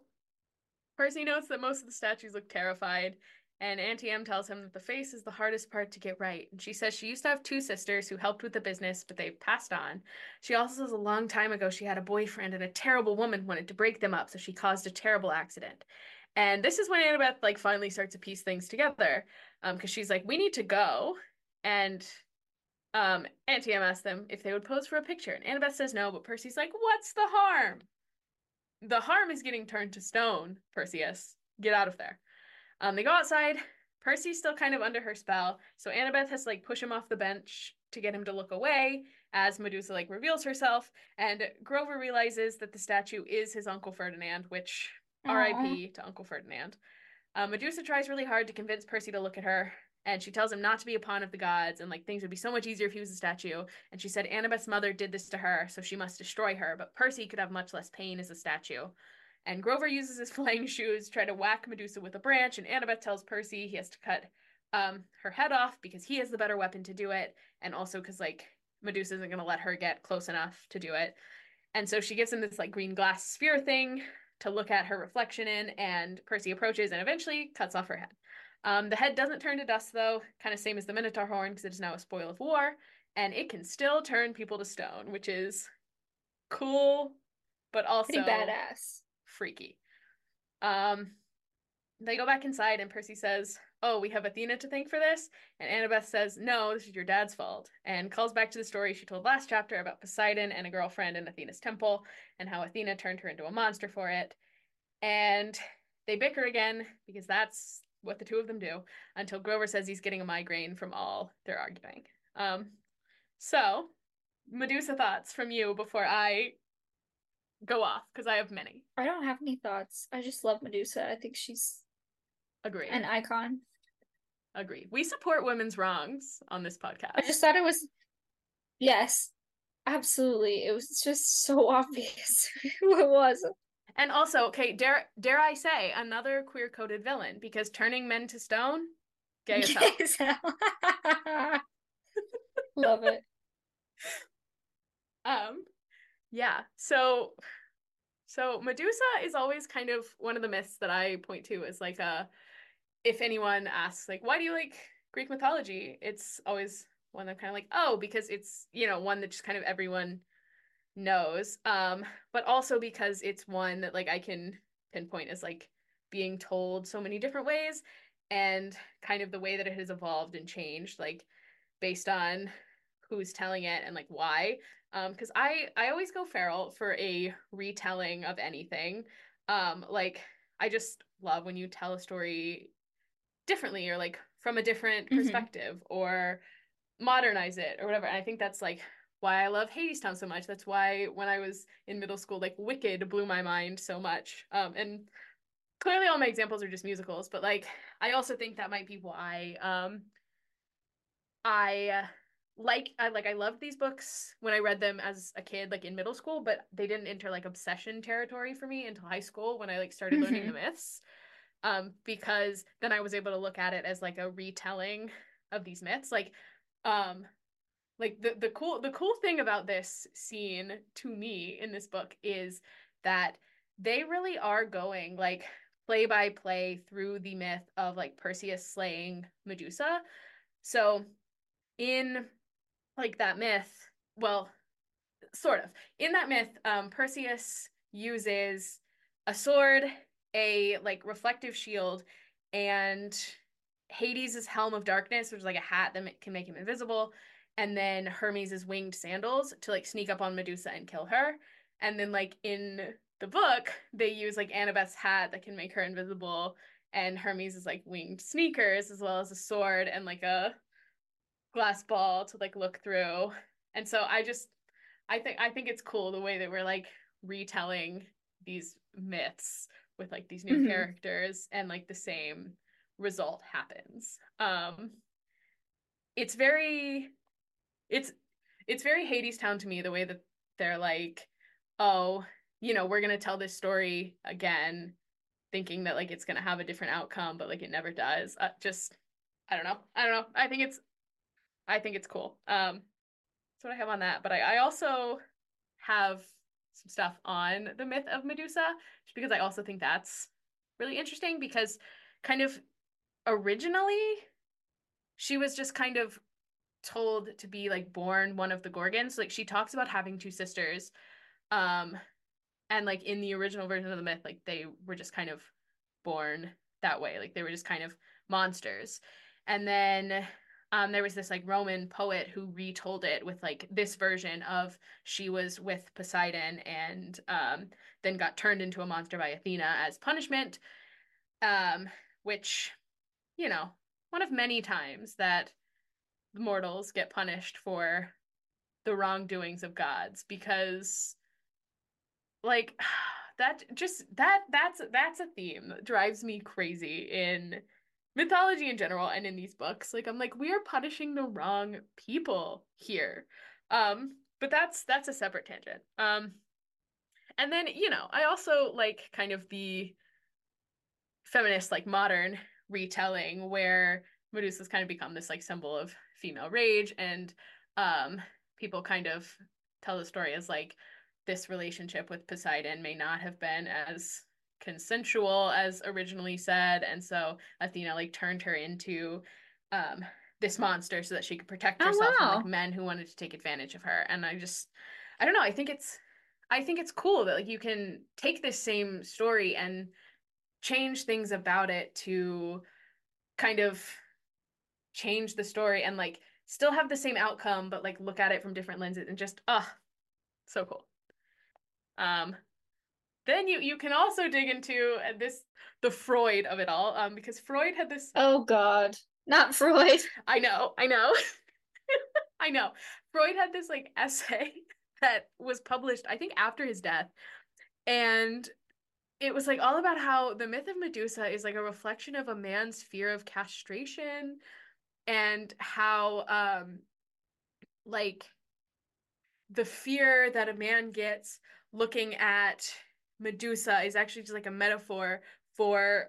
Percy notes that most of the statues look terrified, and Aunty Em tells him that the face is the hardest part to get right. And she says she used to have two sisters who helped with the business, but they've passed on. She also says a long time ago she had a boyfriend, and a terrible woman wanted to break them up, so she caused a terrible accident. And this is when Annabeth like finally starts to piece things together, um, because she's like, "We need to go," and um, Aunty Em asks them if they would pose for a picture, and Annabeth says no, but Percy's like, What's the harm? The harm is getting turned to stone, Perseus. Get out of there. Um, they go outside. Percy's still kind of under her spell, so Annabeth has to like push him off the bench to get him to look away as Medusa like reveals herself, and Grover realizes that the statue is his Uncle Ferdinand, which R.I.P. to Uncle Ferdinand. Uh, Medusa tries really hard to convince Percy to look at her, and she tells him not to be a pawn of the gods, and like things would be so much easier if he was a statue. And she said Annabeth's mother did this to her, so she must destroy her. But Percy could have much less pain as a statue. And Grover uses his <laughs> flying shoes to try to whack Medusa with a branch, and Annabeth tells Percy he has to cut um, her head off because he has the better weapon to do it, and also because like Medusa isn't going to let her get close enough to do it. And so she gives him this like green glass sphere thing to look at her reflection in, and Percy approaches and eventually cuts off her head. Um, the head doesn't turn to dust though, kind of same as the Minotaur horn because it is now a spoil of war, and it can still turn people to stone, which is cool, but also Pretty badass. Freaky. Um, they go back inside, and Percy says, "Oh, we have Athena to thank for this." And Annabeth says, "No, this is your dad's fault," and calls back to the story she told last chapter about Poseidon and a girlfriend in Athena's temple, and how Athena turned her into a monster for it. And they bicker again because that's what the two of them do until Grover says he's getting a migraine from all their arguing. Um, so Medusa thoughts from you before I go off because I have many. I don't have any thoughts. I just love Medusa. I think she's Agreed. an icon. Agreed. We support women's wrongs on this podcast. I just thought it was yes. Absolutely. It was just so <laughs> obvious who it was. And also, okay, dare dare I say another queer coded villain because turning men to stone, gay as <laughs> hell. Gay as hell. <laughs> Love it. Um, yeah. So, so Medusa is always kind of one of the myths that I point to as like a, if anyone asks like, why do you like Greek mythology? It's always one I'm kind of like, oh, because it's you know one that just kind of everyone knows. Um, but also because it's one that like I can pinpoint as like being told so many different ways and kind of the way that it has evolved and changed like based on who's telling it and like why um because i i always go feral for a retelling of anything. Um like i just love when you tell a story differently or like from a different Mhm. perspective or modernize it or whatever and i think that's like why i love hadestown so much. That's why when i was in middle school like wicked blew my mind so much. Um and clearly all my examples are just musicals but like i also think that might be why um i uh, like i like i loved these books when i read them as a kid like in middle school but they didn't enter like obsession territory for me until high school when i like started learning Mhm. the myths um because then i was able to look at it as like a retelling of these myths like um like the the cool the cool thing about this scene to me in this book is that they really are going like play by play through the myth of like Perseus slaying Medusa. So in like that myth, well, sort of. In that myth, um Perseus uses a sword, a like reflective shield, and Hades' helm of darkness, which is like a hat that can make him invisible, and then Hermes' winged sandals to like sneak up on Medusa and kill her. And then like in the book, they use like Annabeth's hat that can make her invisible, and Hermes' like winged sneakers, as well as a sword and like a glass ball to like look through. And so I just I think I think it's cool the way that we're like retelling these myths with like these new Mhm. characters and like the same result happens. Um it's very it's it's very Hadestown to me the way that they're like oh, you know, we're going to tell this story again thinking that like it's going to have a different outcome but like it never does. Uh, just I don't know. I don't know. I think it's I think it's cool. Um that's what I have on that. But I, I also have some stuff on the myth of Medusa, just because I also think that's really interesting because kind of originally she was just kind of told to be like born one of the Gorgons. Like she talks about having two sisters. Um and like in the original version of the myth, like they were just kind of born that way. Like they were just kind of monsters. And then um, there was this like Roman poet who retold it with like this version of she was with Poseidon and um, then got turned into a monster by Athena as punishment, um, which, you know, one of many times that mortals get punished for the wrongdoings of gods because like <sighs> that just that that's that's a theme that drives me crazy in mythology in general and in these books like i'm like we are punishing the wrong people here. Um but that's that's a separate tangent. Um and then you know i also like kind of the feminist like modern retelling where medusa's kind of become this like symbol of female rage and um people kind of tell the story as like this relationship with poseidon may not have been as consensual as originally said and so athena like turned her into um this monster so that she could protect Oh, herself from like men who wanted to take advantage of her and i just i don't know i think it's i think it's cool that like you can take this same story and change things about it to kind of change the story and like still have the same outcome but like look at it from different lenses and just ah so cool. Um then you you can also dig into uh, this the freud of it all um because freud had this Oh God. Not Freud. <laughs> i know i know <laughs> i know freud had this like essay <laughs> that was published i think after his death and it was like all about how the myth of medusa is like a reflection of a man's fear of castration and how um like the fear that a man gets looking at Medusa is actually just like a metaphor for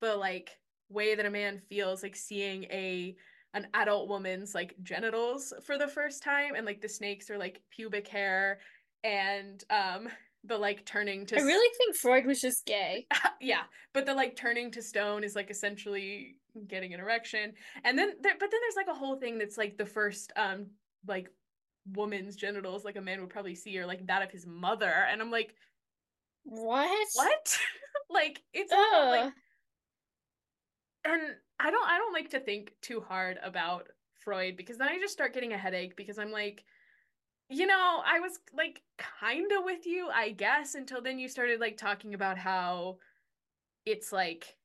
the like way that a man feels like seeing a an adult woman's like genitals for the first time and like the snakes are like pubic hair and um <laughs> the like turning to I really think Freud was just gay. <laughs> yeah, but the like turning to stone is like essentially getting an erection. And then there, but then there's like a whole thing that's like the first um like woman's genitals like a man would probably see or like that of his mother and I'm like what? What? <laughs> like it's all, like and I don't I don't like to think too hard about Freud because then I just start getting a headache because I'm like you know, I was like kind of with you, I guess, until then you started like talking about how it's like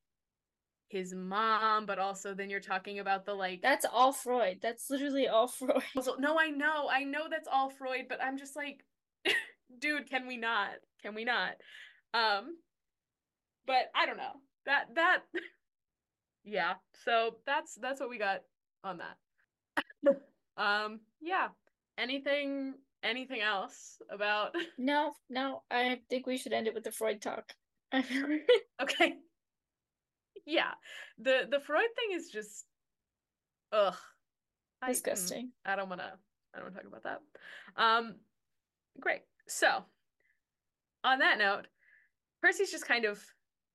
his mom, but also then you're talking about the like That's all Freud. That's literally all <laughs> Freud. Also, no, I know. I know that's all Freud, but I'm just like <laughs> dude, can we not? Can we not? Um but I don't know. That that <laughs> yeah. So that's that's what we got on that. <laughs> um yeah. Anything anything else about? <laughs> No no. I think we should end it with the freud talk. Okay. Yeah. The the freud thing is just ugh. Disgusting. I, I don't want to i don't want to talk about that. Um great. So on that note percy's just kind of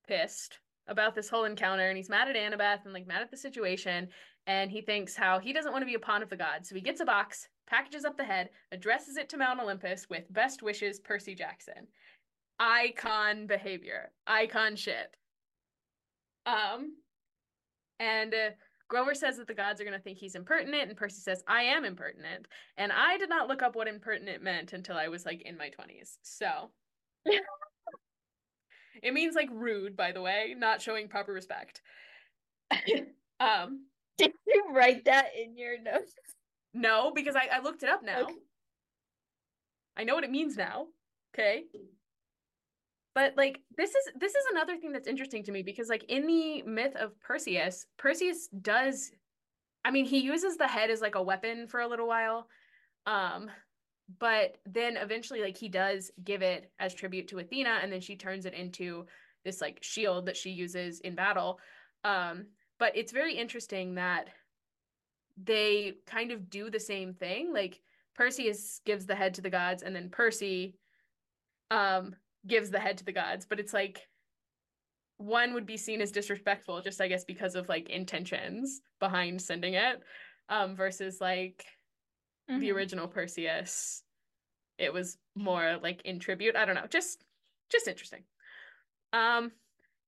pissed about this whole encounter and he's mad at annabeth and like mad at the situation and he thinks how he doesn't want to be a pawn of the gods so he gets a box packages up the head, addresses it to Mount Olympus with best wishes, Percy Jackson. Icon behavior, icon shit. Um, and uh, Grover says that the gods are going to think he's impertinent, and Percy says, I am impertinent. And I did not look up what impertinent meant until I was like in my 20s. So. It means like rude, by the way, not showing proper respect. <laughs> um, did you write that in your notes? No, because I, I looked it up now. Okay. I know what it means now. Okay. But like this is this is another thing that's interesting to me because like in the myth of Perseus, Perseus does I mean he uses the head as like a weapon for a little while. Um but then eventually like he does give it as tribute to Athena and then she turns it into this like shield that she uses in battle. Um but it's very interesting that they kind of do the same thing. Like Perseus gives the head to the gods, and then Percy um gives the head to the gods. But it's like one would be seen as disrespectful, just I guess because of like intentions behind sending it, um, versus like mm-hmm. the original Perseus. It was more like in tribute. I don't know, just just interesting. Um,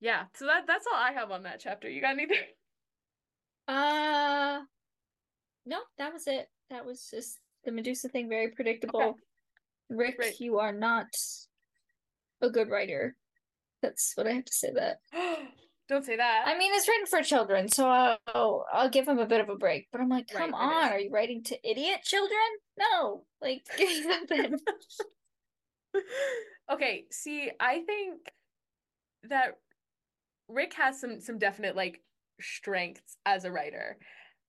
yeah. So that that's all I have on that chapter. You got anything? <laughs> Uh no, that was it. That was just the Medusa thing, very predictable. Okay. Rick Riordan. you are not a good writer. That's what I have to say. That <gasps> <gasps> don't say that. I mean, it's written for children, so I'll I'll give him a bit of a break. But I'm like, come right, on, are you writing to idiot children? No, like <laughs> give me something. <laughs> okay, see, I think that Rick has some some definite like strengths as a writer.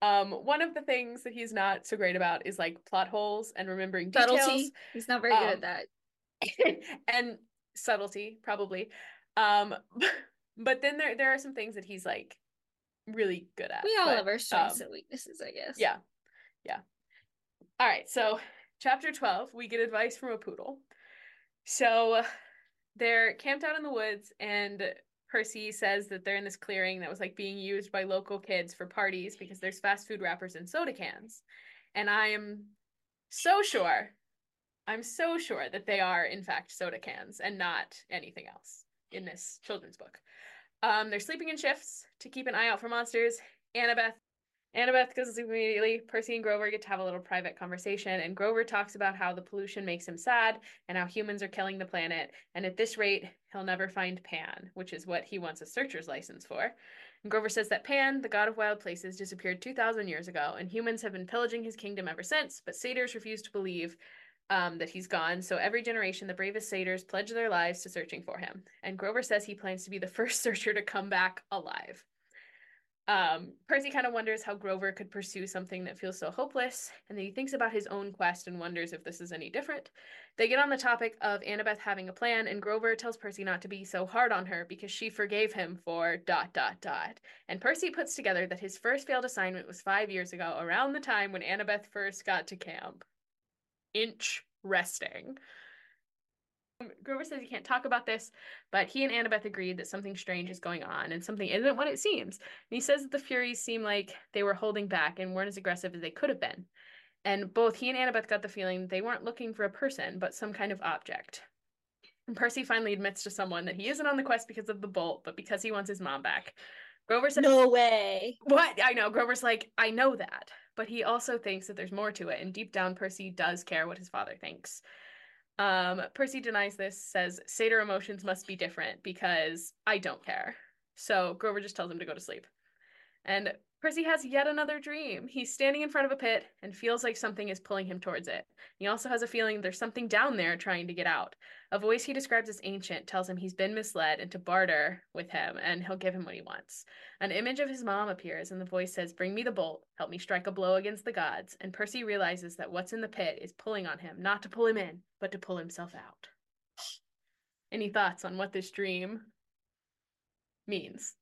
Um, one of the things that he's not so great about is like plot holes and remembering details. Subtlety. He's not very um, good at that. <laughs> and subtlety, probably. Um, but then there there are some things that he's like really good at. We all but, have our strengths um, and weaknesses, I guess. Yeah. Yeah. All right, so chapter 12, we get advice from a poodle. So they're camped out in the woods and Percy says that they're in this clearing that was like being used by local kids for parties because there's fast food wrappers and soda cans. And I am so sure, I'm so sure that they are in fact soda cans and not anything else in this children's book. Um, they're sleeping in shifts to keep an eye out for monsters. Annabeth Annabeth goes to sleep immediately. Percy and Grover get to have a little private conversation, and Grover talks about how the pollution makes him sad and how humans are killing the planet. And at this rate, he'll never find Pan, which is what he wants a searcher's license for. And Grover says that Pan, the god of wild places, disappeared 2,000 years ago, and humans have been pillaging his kingdom ever since, but satyrs refuse to believe um, that he's gone. So every generation, the bravest satyrs pledge their lives to searching for him. And Grover says he plans to be the <laughs> first searcher to come back alive. Um, Percy kind of wonders how Grover could pursue something that feels so hopeless, and then he thinks about his own quest and wonders if this is any different. They get on the topic of Annabeth having a plan, and Grover tells Percy not to be so hard on her because she forgave him for dot dot dot. And Percy puts together that his first failed assignment was five years ago, around the time when Annabeth first got to camp. Inch resting. Grover says he can't talk about this, but he and Annabeth agreed that something strange is going on and something isn't what it seems. And he says that the Furies seem like they were holding back and weren't as aggressive as they could have been. And both he and Annabeth got the feeling they weren't looking for a person, but some kind of object. And Percy finally admits to someone that he isn't on the quest because of the bolt, but because he wants his mom back. Grover says, No way. What? I know. Grover's like, I know that. But he also thinks that there's more to it. And deep down, Percy does care what his father thinks. Um, Percy denies this, says satyr emotions must be different because I don't care. So Grover just tells him to go to sleep. And Percy has yet another dream. He's standing in front of a pit and feels like something is pulling him towards it. He also has a feeling there's something down there trying to get out. A voice he describes as ancient tells him he's been misled and to barter with him and he'll give him what he wants. An image of his mom appears and the voice says, Bring me the bolt, help me strike a blow against the gods. And Percy realizes that what's in the pit is pulling on him, not to pull him in, but to pull himself out. Any thoughts on what this dream means?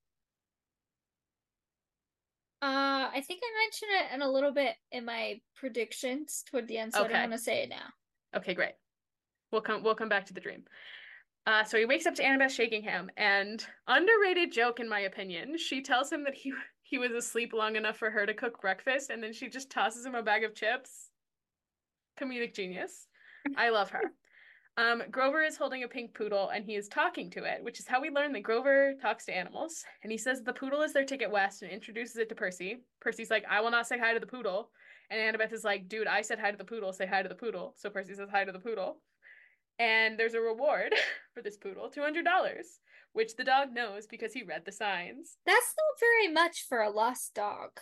Uh, I think I mentioned it in a little bit in my predictions toward the end, so I Okay. don't want to say it now. Okay, great. We'll come we'll come back to the dream. Uh, so he wakes up to Annabeth shaking him, and underrated joke in my opinion. She tells him that he he was asleep long enough for her to cook breakfast, and then she just tosses him a bag of chips. Comedic genius. I love her. Um, Grover is holding a pink poodle and he is talking to it, which is how we learn that Grover talks to animals. And he says the poodle is their ticket west and introduces it to Percy. Percy's like, I will not say hi to the poodle. And Annabeth is like, dude, I said hi to the poodle, say hi to the poodle. So Percy says hi to the poodle. And there's a reward <laughs> for this poodle $200, which the dog knows because he read the signs. That's not very much for a lost dog.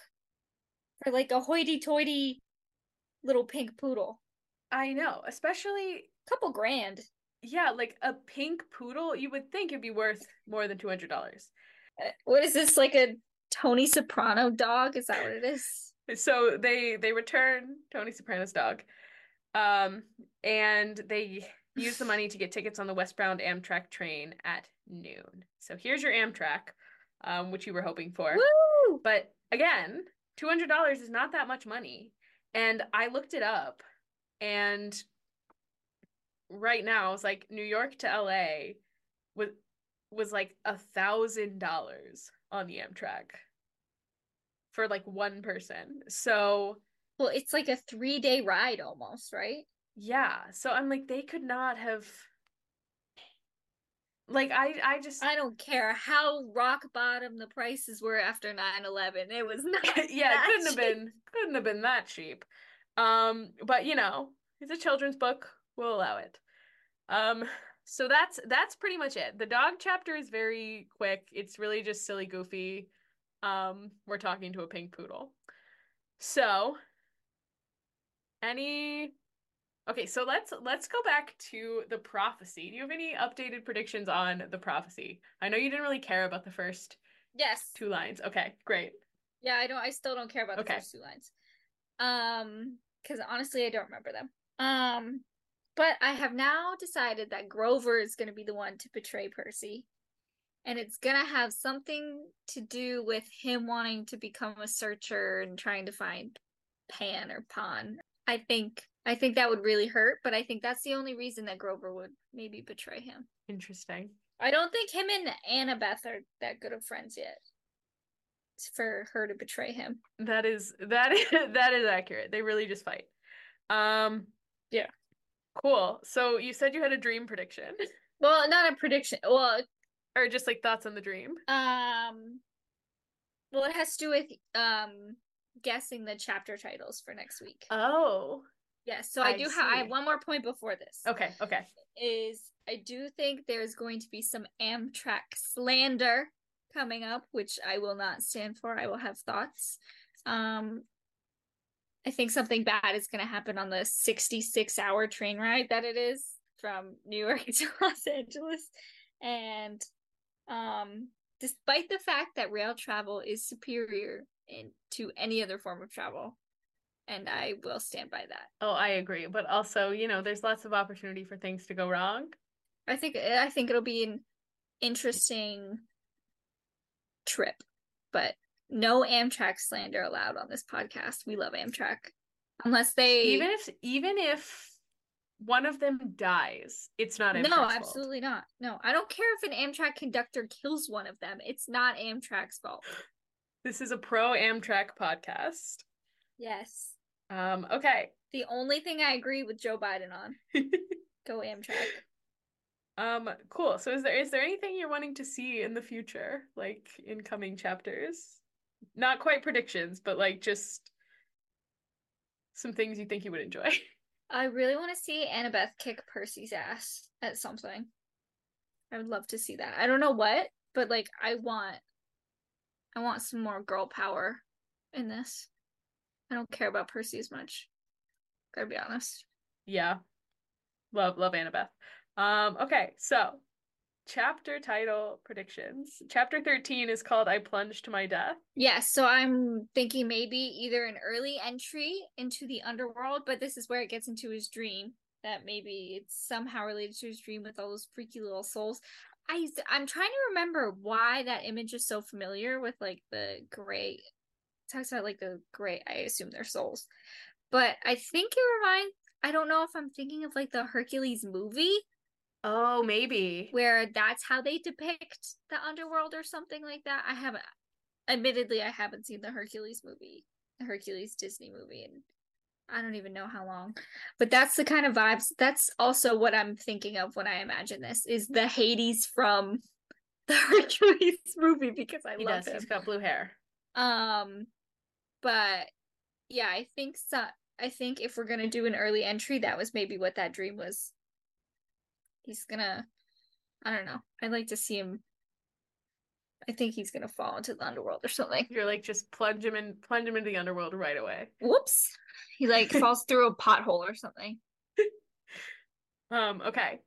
For like a hoity toity little pink poodle. I know, especially, Couple grand. yeah, like a pink poodle, you would think it'd be worth more than $200. Uh, What is this, like a Tony Soprano dog? Is that what it is? So they they return Tony Soprano's dog, um, and they use the money to get tickets on the westbound Amtrak train at noon. So here's your Amtrak, um, which you were hoping for. Woo! But again, two hundred dollars is not that much money, and I looked it up, and right now it's like New York to L.A. was was like a thousand dollars on the Amtrak for like one person. So Well, it's like a three day ride almost, right? yeah, so I'm like they could not have like I I just I don't care how rock bottom the prices were after 9 11. It was not. <laughs> yeah, it couldn't have been couldn't have been that cheap. Um, but you know, it's a children's book. We'll allow it. Um, so that's that's pretty much it. The dog chapter is very quick. It's really just silly goofy. Um, we're talking to a pink poodle. So any Okay, so let's let's go back to the prophecy. Do you have any updated predictions on the prophecy? I know you didn't really care about the first Yes. two lines. Okay, great. Yeah, I don't. I still don't care about the Okay. first two lines. Um, because honestly, I don't remember them. Um, but I have now decided that Grover is going to be the one to betray Percy, and it's gonna have something to do with him wanting to become a searcher and trying to find Pan or Pon. I think. I think that would really hurt, but I think that's the only reason that Grover would maybe betray him. Interesting. I don't think him and Annabeth are that good of friends yet. For her to betray him. That is that is <laughs> that is accurate. They really just fight. Um Yeah. Cool. So you said you had a dream prediction Well, not a prediction. Well, or just like thoughts on the dream. um, well, it has to do with um guessing the chapter titles for next week. Oh. yes, so I, I do have. I have one more point before this. Okay, okay. Is I do think there's going to be some Amtrak slander coming up, which I will not stand for. I will have thoughts. Um, I think something bad is going to happen on the 66 hour train ride that it is from New York <laughs> to Los Angeles. And um despite the fact that rail travel is superior in, to any other form of travel. And I will stand by that. Oh, I agree. But also, you know, there's lots of opportunity for things to go wrong. I think I think it'll be an interesting trip, but no Amtrak slander allowed on this podcast. We love Amtrak. Unless they Even if even if one of them dies, it's not Amtrak's No, fault. absolutely not. No, I don't care if an Amtrak conductor kills one of them. It's not Amtrak's fault. This is a pro Amtrak podcast. Yes. Um, okay. The only thing I agree with Joe Biden on. <laughs> Go Amtrak. Um, cool. So is there is there anything you're wanting to see in the future, like in coming chapters? Not quite predictions, but like just some things you think you would enjoy. <laughs> I really want to see Annabeth kick Percy's ass at something. I would love to see that. I don't know what, but like I want I want some more girl power in this. I don't care about Percy as much. Gotta be honest. Yeah. Love, love Annabeth. Um, okay, so chapter title predictions. Chapter 13 is called I Plunge to My Death. Yes, so I'm thinking maybe either an early entry into the underworld, but this is where it gets into his dream. That maybe it's somehow related to his dream with all those freaky little souls. I I'm trying to remember why that image is so familiar with like the gray. Talks about like the gray. I assume they're souls, but I think it reminds. I don't know if I'm thinking of like the Hercules movie Oh, maybe. where that's how they depict the underworld or something like that. I haven't admittedly I haven't seen the Hercules movie, the Hercules Disney movie and I don't even know how long. But that's the kind of vibes. That's also what I'm thinking of when I imagine this is the Hades from <laughs> the Hercules movie because I He love does. him. He's got blue hair. Um but yeah, I think so I think if we're gonna do an early entry, that was maybe what that dream was. He's gonna I don't know. I'd like to see him I think he's gonna fall into the underworld or something. You're like just plunge him in plunge him into the underworld right away. Whoops. He like <laughs> falls through a pothole or something. <laughs> Um, okay.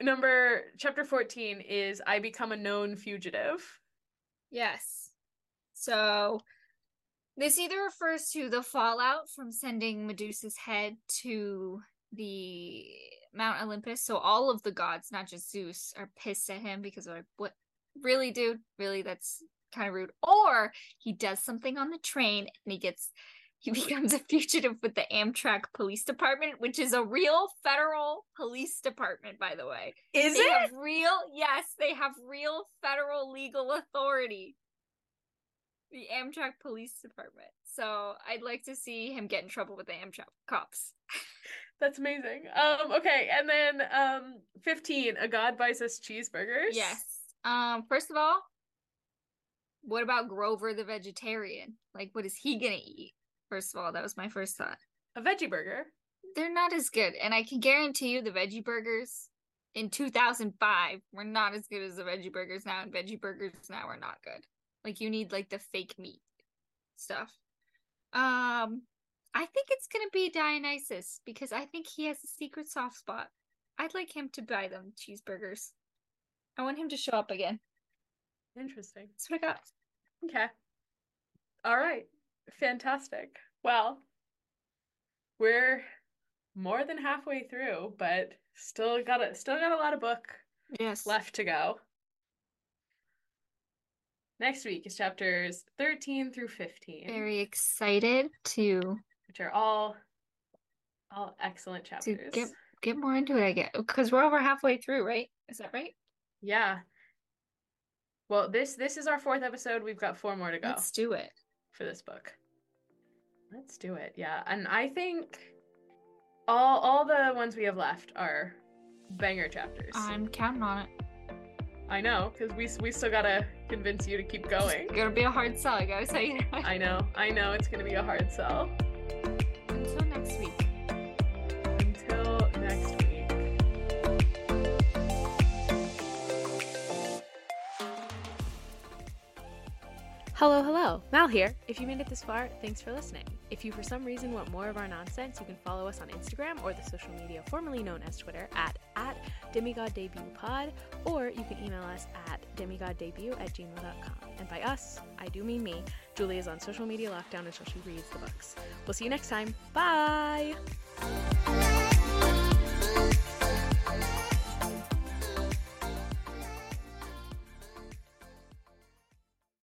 Number chapter 14 is I become a known fugitive. Yes. So this either refers to the fallout from sending Medusa's head to the Mount Olympus. So all of the gods, not just Zeus, are pissed at him because they're like, what really, dude? Really, that's kind of rude. Or he does something on the train and he gets he <laughs> becomes a fugitive with the Amtrak Police Department, which is a real federal police department, by the way. Is they have real yes they have real federal legal authority the amtrak police department so i'd like to see him get in trouble with the amtrak cops <laughs> That's amazing. Um, okay, and then um 15, a god buys us cheeseburgers. yes um first of all what about grover the vegetarian like what is he gonna eat first of all that was my first thought A veggie burger. they're not as good and i can guarantee you the veggie burgers in 2005 were not as good as the veggie burgers now and veggie burgers now are not good like you need like the fake meat stuff um i think it's gonna be dionysus because i think he has a secret soft spot i'd like him to buy them cheeseburgers i want him to show up again Interesting. that's what i got Okay. All right. Fantastic. Well, we're more than halfway through, but still got a still got a lot of book yes left to go. Next week is chapters 13 through 15, very excited to which are all all excellent chapters. get get more into it i get because we're over halfway through right is that right Yeah. Well, this this is our fourth episode. We've got four more to go let's do it for this book. Let's do it. Yeah. And I think all all the ones we have left are banger chapters. i'm counting on it I know, because we we still gotta convince you to keep going. It's gonna be a hard sell, I gotta tell you. I know, I know it's gonna be a hard sell. Next week. Hello, hello. Mal here. If you made it this far, thanks for listening. If you for some reason want more of our nonsense, you can follow us on Instagram or the social media formerly known as Twitter at, at demigoddebutpod, or you can email us at demigoddebut at gmail.com. And by us, I do mean me. Julie is on social media lockdown until she reads the books. We'll see you next time. Bye.